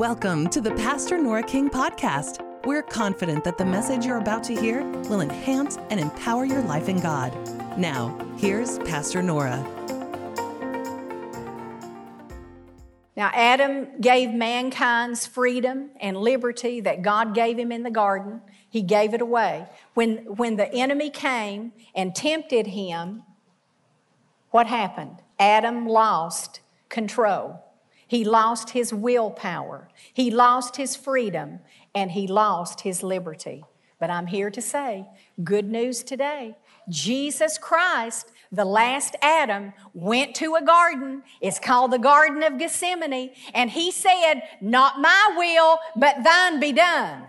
Welcome to the Pastor Nora King podcast. We're confident that the message you're about to hear will enhance and empower your life in God. Now, here's Pastor Nora. Now, Adam gave mankind's freedom and liberty that God gave him in the garden. He gave it away. When, when the enemy came and tempted him, what happened? Adam lost control. He lost his willpower. He lost his freedom and he lost his liberty. But I'm here to say good news today. Jesus Christ, the last Adam, went to a garden. It's called the Garden of Gethsemane. And he said, Not my will, but thine be done.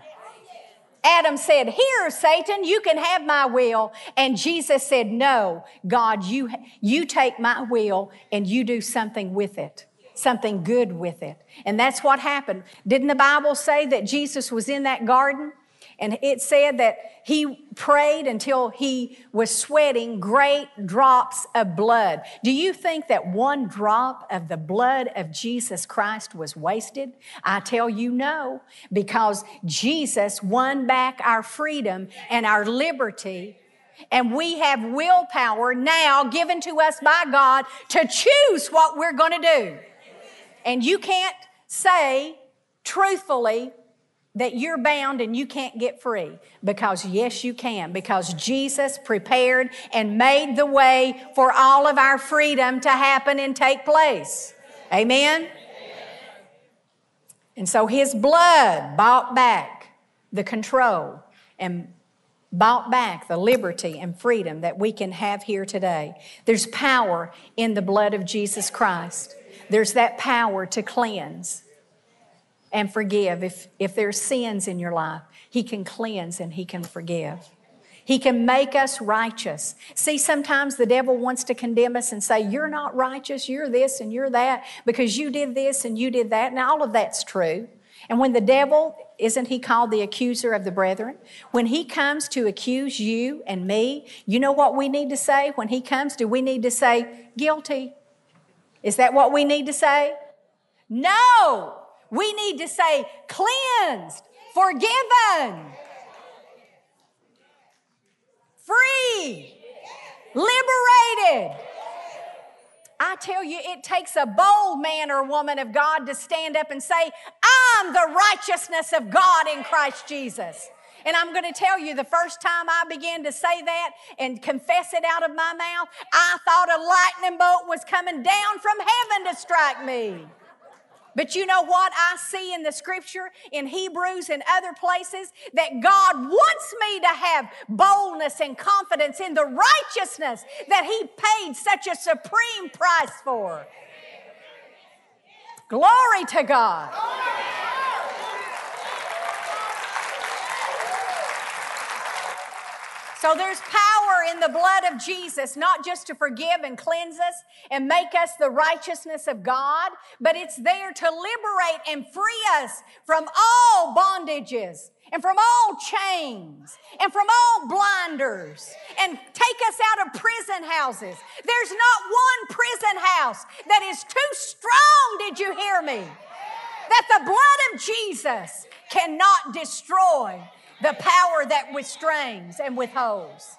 Adam said, Here, Satan, you can have my will. And Jesus said, No, God, you, you take my will and you do something with it something good with it. And that's what happened. Didn't the Bible say that Jesus was in that garden? And it said that he prayed until he was sweating great drops of blood. Do you think that one drop of the blood of Jesus Christ was wasted? I tell you no, because Jesus won back our freedom and our liberty and we have willpower now given to us by God to choose what we're going to do. And you can't say truthfully that you're bound and you can't get free because yes you can because Jesus prepared and made the way for all of our freedom to happen and take place. Amen. And so his blood bought back the control and bought back the liberty and freedom that we can have here today. There's power in the blood of Jesus Christ. There's that power to cleanse and forgive. If, if there's sins in your life, He can cleanse and He can forgive. He can make us righteous. See, sometimes the devil wants to condemn us and say, You're not righteous, you're this and you're that, because you did this and you did that. Now, all of that's true. And when the devil, isn't he called the accuser of the brethren? When he comes to accuse you and me, you know what we need to say? When he comes, do we need to say, Guilty? Is that what we need to say? No. We need to say cleansed, forgiven, free, liberated. I tell you, it takes a bold man or woman of God to stand up and say, I'm the righteousness of God in Christ Jesus. And I'm going to tell you, the first time I began to say that and confess it out of my mouth, I thought a lightning bolt was coming down from heaven to strike me. But you know what I see in the scripture, in Hebrews and other places, that God wants me to have boldness and confidence in the righteousness that He paid such a supreme price for. Glory to God. So there's power in the blood of Jesus, not just to forgive and cleanse us and make us the righteousness of God, but it's there to liberate and free us from all bondages and from all chains and from all blinders and take us out of prison houses. There's not one prison house that is too strong, did you hear me? That the blood of Jesus cannot destroy the power that restrains and withholds.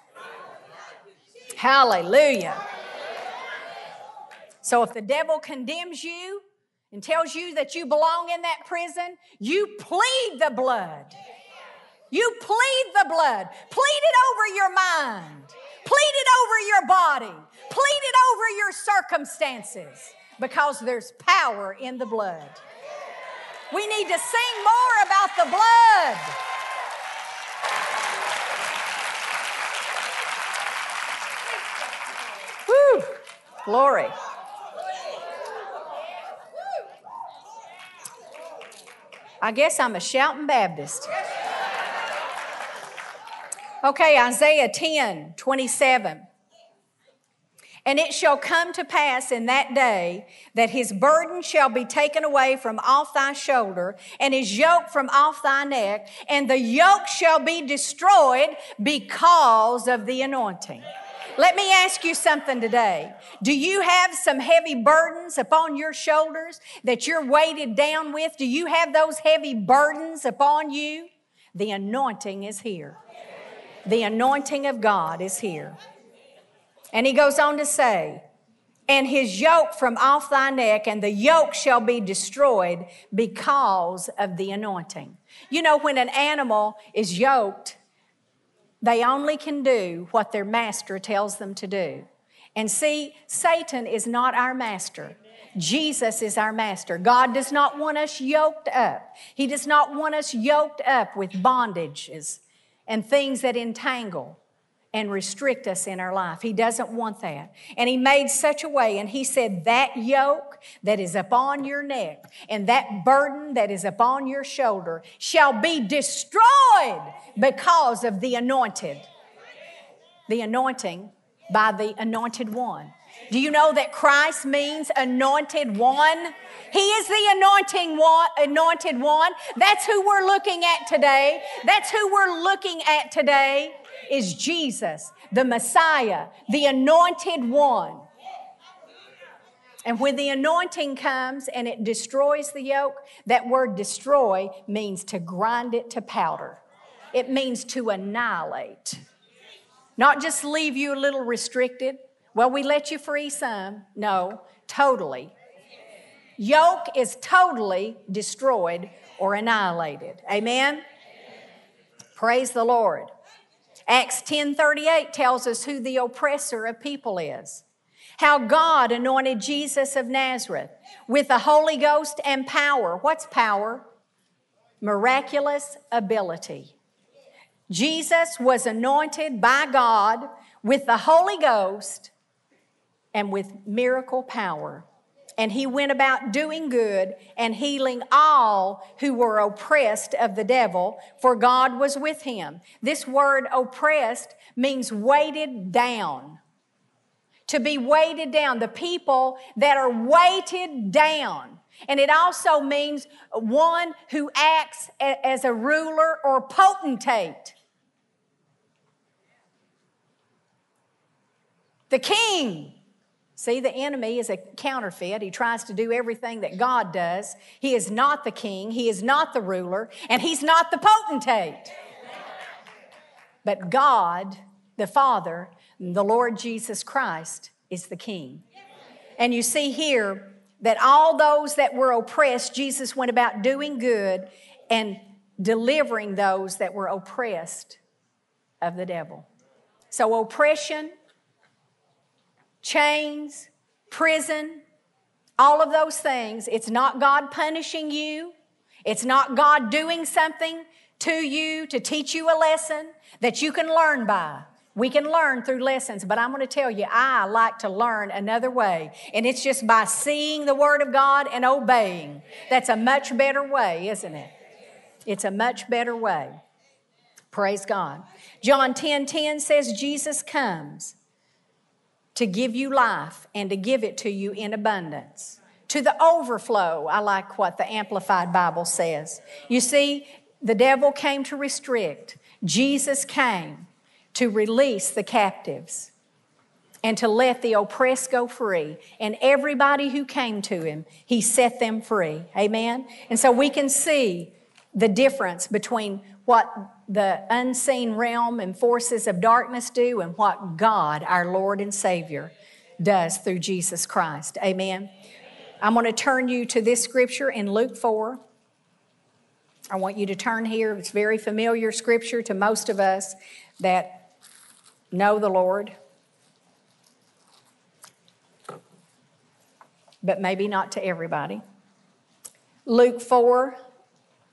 Hallelujah. So if the devil condemns you and tells you that you belong in that prison, you plead the blood. You plead the blood. Plead it over your mind. Plead it over your body. Plead it over your circumstances because there's power in the blood. We need to sing more about the blood. Glory. I guess I'm a shouting Baptist. Okay, Isaiah 10 27. And it shall come to pass in that day that his burden shall be taken away from off thy shoulder, and his yoke from off thy neck, and the yoke shall be destroyed because of the anointing. Let me ask you something today. Do you have some heavy burdens upon your shoulders that you're weighted down with? Do you have those heavy burdens upon you? The anointing is here. The anointing of God is here. And he goes on to say, and his yoke from off thy neck, and the yoke shall be destroyed because of the anointing. You know, when an animal is yoked, they only can do what their master tells them to do. And see, Satan is not our master. Jesus is our master. God does not want us yoked up. He does not want us yoked up with bondages and things that entangle and restrict us in our life. He doesn't want that. And He made such a way, and He said, That yoke that is upon your neck and that burden that is upon your shoulder shall be destroyed because of the anointed. The anointing by the anointed one. Do you know that Christ means anointed one? He is the anointing one, anointed one. That's who we're looking at today. That's who we're looking at today is Jesus, the Messiah, the anointed one. And when the anointing comes and it destroys the yoke, that word destroy means to grind it to powder. It means to annihilate. Not just leave you a little restricted. Well, we let you free some. No, totally. Yoke is totally destroyed or annihilated. Amen? Praise the Lord. Acts 10:38 tells us who the oppressor of people is. How God anointed Jesus of Nazareth with the Holy Ghost and power. What's power? Miraculous ability. Jesus was anointed by God with the Holy Ghost and with miracle power and he went about doing good and healing all who were oppressed of the devil, for God was with him. This word oppressed means weighted down. To be weighted down, the people that are weighted down. And it also means one who acts as a ruler or potentate. The king See, the enemy is a counterfeit. He tries to do everything that God does. He is not the king, he is not the ruler, and he's not the potentate. But God, the Father, the Lord Jesus Christ, is the king. And you see here that all those that were oppressed, Jesus went about doing good and delivering those that were oppressed of the devil. So, oppression chains, prison, all of those things. It's not God punishing you. It's not God doing something to you to teach you a lesson that you can learn by. We can learn through lessons, but I'm going to tell you, I like to learn another way. And it's just by seeing the Word of God and obeying. That's a much better way, isn't it? It's a much better way. Praise God. John 10 10 says, Jesus comes to give you life and to give it to you in abundance. To the overflow, I like what the Amplified Bible says. You see, the devil came to restrict, Jesus came to release the captives and to let the oppressed go free. And everybody who came to him, he set them free. Amen? And so we can see the difference between what the unseen realm and forces of darkness do and what God, our Lord and Savior, does through Jesus Christ. Amen. I'm going to turn you to this scripture in Luke 4. I want you to turn here. It's very familiar scripture to most of us that know the Lord, but maybe not to everybody. Luke 4,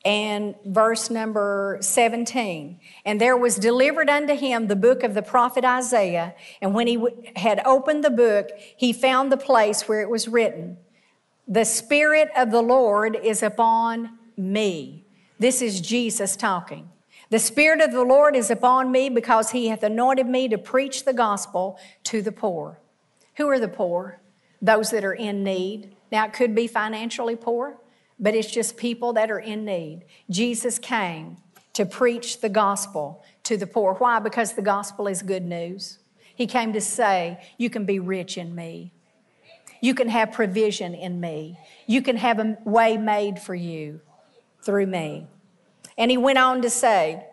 and verse number 17. And there was delivered unto him the book of the prophet Isaiah. And when he had opened the book, he found the place where it was written, The Spirit of the Lord is upon me. This is Jesus talking. The Spirit of the Lord is upon me because he hath anointed me to preach the gospel to the poor. Who are the poor? Those that are in need. Now, it could be financially poor but it's just people that are in need. Jesus came to preach the gospel to the poor. Why? Because the gospel is good news. He came to say, You can be rich in me. You can have provision in me. You can have a way made for you through me. And he went on to say,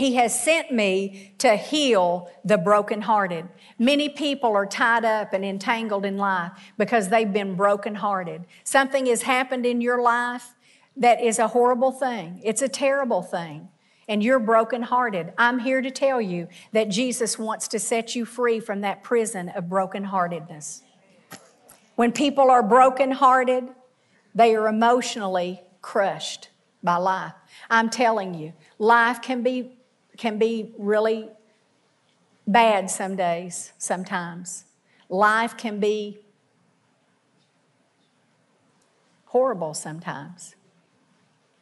He has sent me to heal the brokenhearted. Many people are tied up and entangled in life because they've been brokenhearted. Something has happened in your life that is a horrible thing, it's a terrible thing and you're brokenhearted, I'm here to tell you that Jesus wants to set you free from that prison of brokenheartedness. When people are brokenhearted, they are emotionally crushed by life. I'm telling you, life can be, can be really bad some days, sometimes. Life can be horrible sometimes.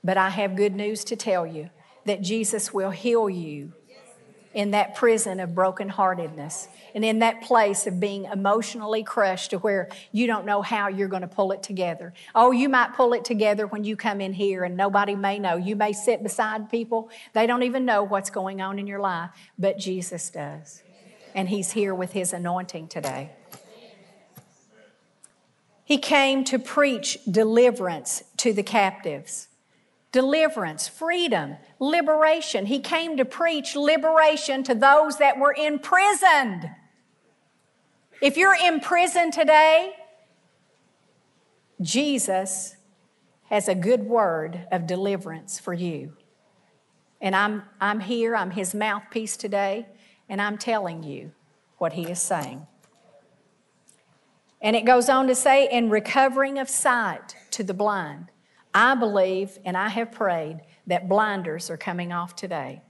But I have good news to tell you that Jesus will heal you in that prison of brokenheartedness and in that place of being emotionally crushed to where you don't know how you're going to pull it together. Oh, you might pull it together when you come in here and nobody may know. You may sit beside people, they don't even know what's going on in your life, but Jesus does. And He's here with His anointing today. He came to preach deliverance to the captives deliverance, freedom, liberation. He came to preach liberation to those that were imprisoned. If you're in prison today, Jesus has a good word of deliverance for you. And I'm, I'm here, I'm his mouthpiece today, and I'm telling you what he is saying. And it goes on to say, in recovering of sight to the blind. I believe and I have prayed that blinders are coming off today.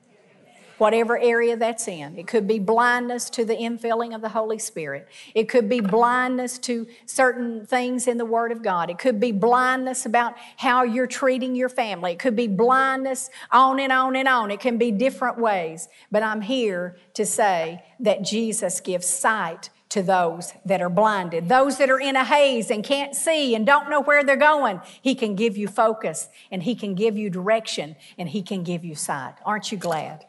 Whatever area that's in. It could be blindness to the infilling of the Holy Spirit. It could be blindness to certain things in the Word of God. It could be blindness about how you're treating your family. It could be blindness on and on and on. It can be different ways. But I'm here to say that Jesus gives sight to those that are blinded, those that are in a haze and can't see and don't know where they're going. He can give you focus and He can give you direction and He can give you sight. Aren't you glad?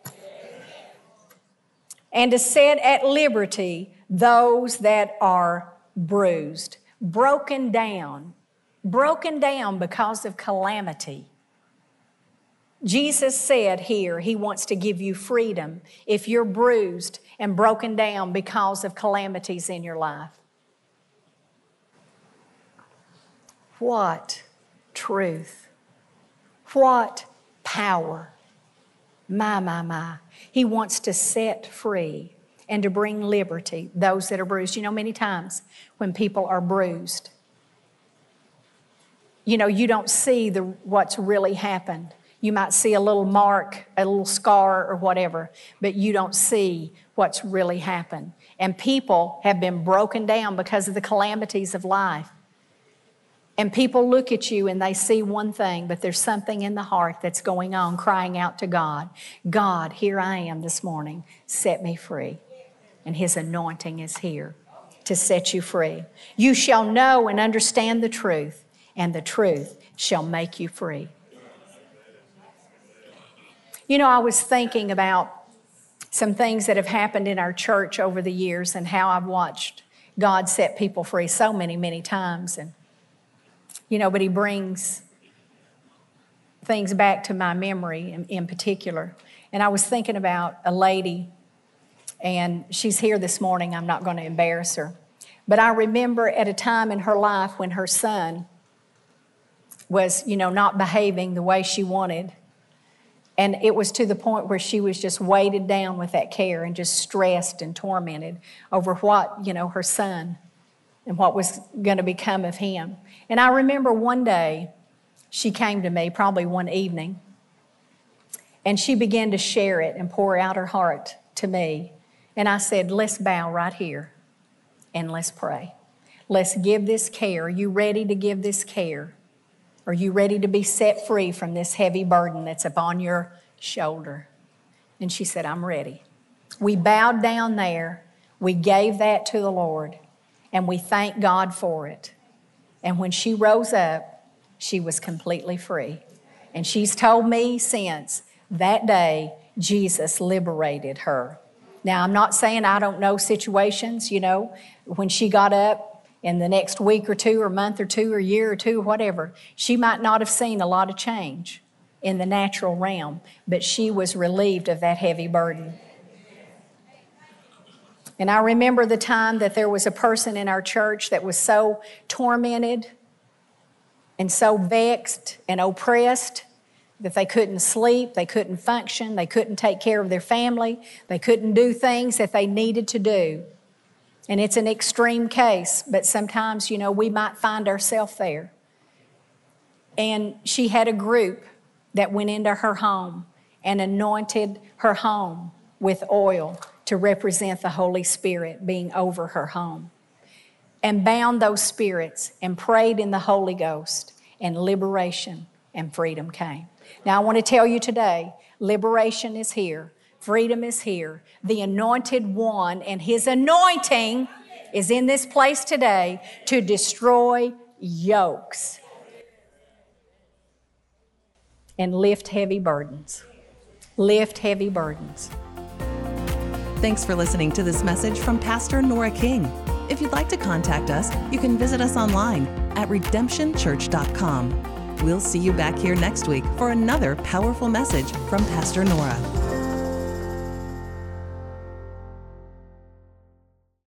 And to set at liberty those that are bruised, broken down, broken down because of calamity. Jesus said here, He wants to give you freedom if you're bruised and broken down because of calamities in your life. What truth! What power! My, my, my. He wants to set free and to bring liberty those that are bruised. You know, many times when people are bruised, you know, you don't see the, what's really happened. You might see a little mark, a little scar, or whatever, but you don't see what's really happened. And people have been broken down because of the calamities of life. And people look at you and they see one thing, but there's something in the heart that's going on, crying out to God God, here I am this morning, set me free. And His anointing is here to set you free. You shall know and understand the truth, and the truth shall make you free. You know, I was thinking about some things that have happened in our church over the years and how I've watched God set people free so many, many times. And, you know, but He brings things back to my memory in, in particular. And I was thinking about a lady, and she's here this morning. I'm not going to embarrass her. But I remember at a time in her life when her son was, you know, not behaving the way she wanted. And it was to the point where she was just weighted down with that care and just stressed and tormented over what, you know, her son and what was going to become of him. And I remember one day she came to me, probably one evening, and she began to share it and pour out her heart to me. And I said, Let's bow right here and let's pray. Let's give this care. Are you ready to give this care? Are you ready to be set free from this heavy burden that's upon your shoulder? And she said, I'm ready. We bowed down there. We gave that to the Lord, and we thank God for it. And when she rose up, she was completely free. And she's told me since that day, Jesus liberated her. Now, I'm not saying I don't know situations, you know, when she got up in the next week or two, or month or two, or year or two, whatever, she might not have seen a lot of change in the natural realm, but she was relieved of that heavy burden. And I remember the time that there was a person in our church that was so tormented and so vexed and oppressed that they couldn't sleep, they couldn't function, they couldn't take care of their family, they couldn't do things that they needed to do. And it's an extreme case, but sometimes, you know, we might find ourselves there. And she had a group that went into her home and anointed her home with oil to represent the Holy Spirit being over her home, and bound those spirits and prayed in the Holy Ghost, and liberation and freedom came. Now, I want to tell you today liberation is here, freedom is here. The anointed one and his anointing is in this place today to destroy yokes and lift heavy burdens. Lift heavy burdens. Thanks for listening to this message from Pastor Nora King. If you'd like to contact us, you can visit us online at redemptionchurch.com. We'll see you back here next week for another powerful message from Pastor Nora.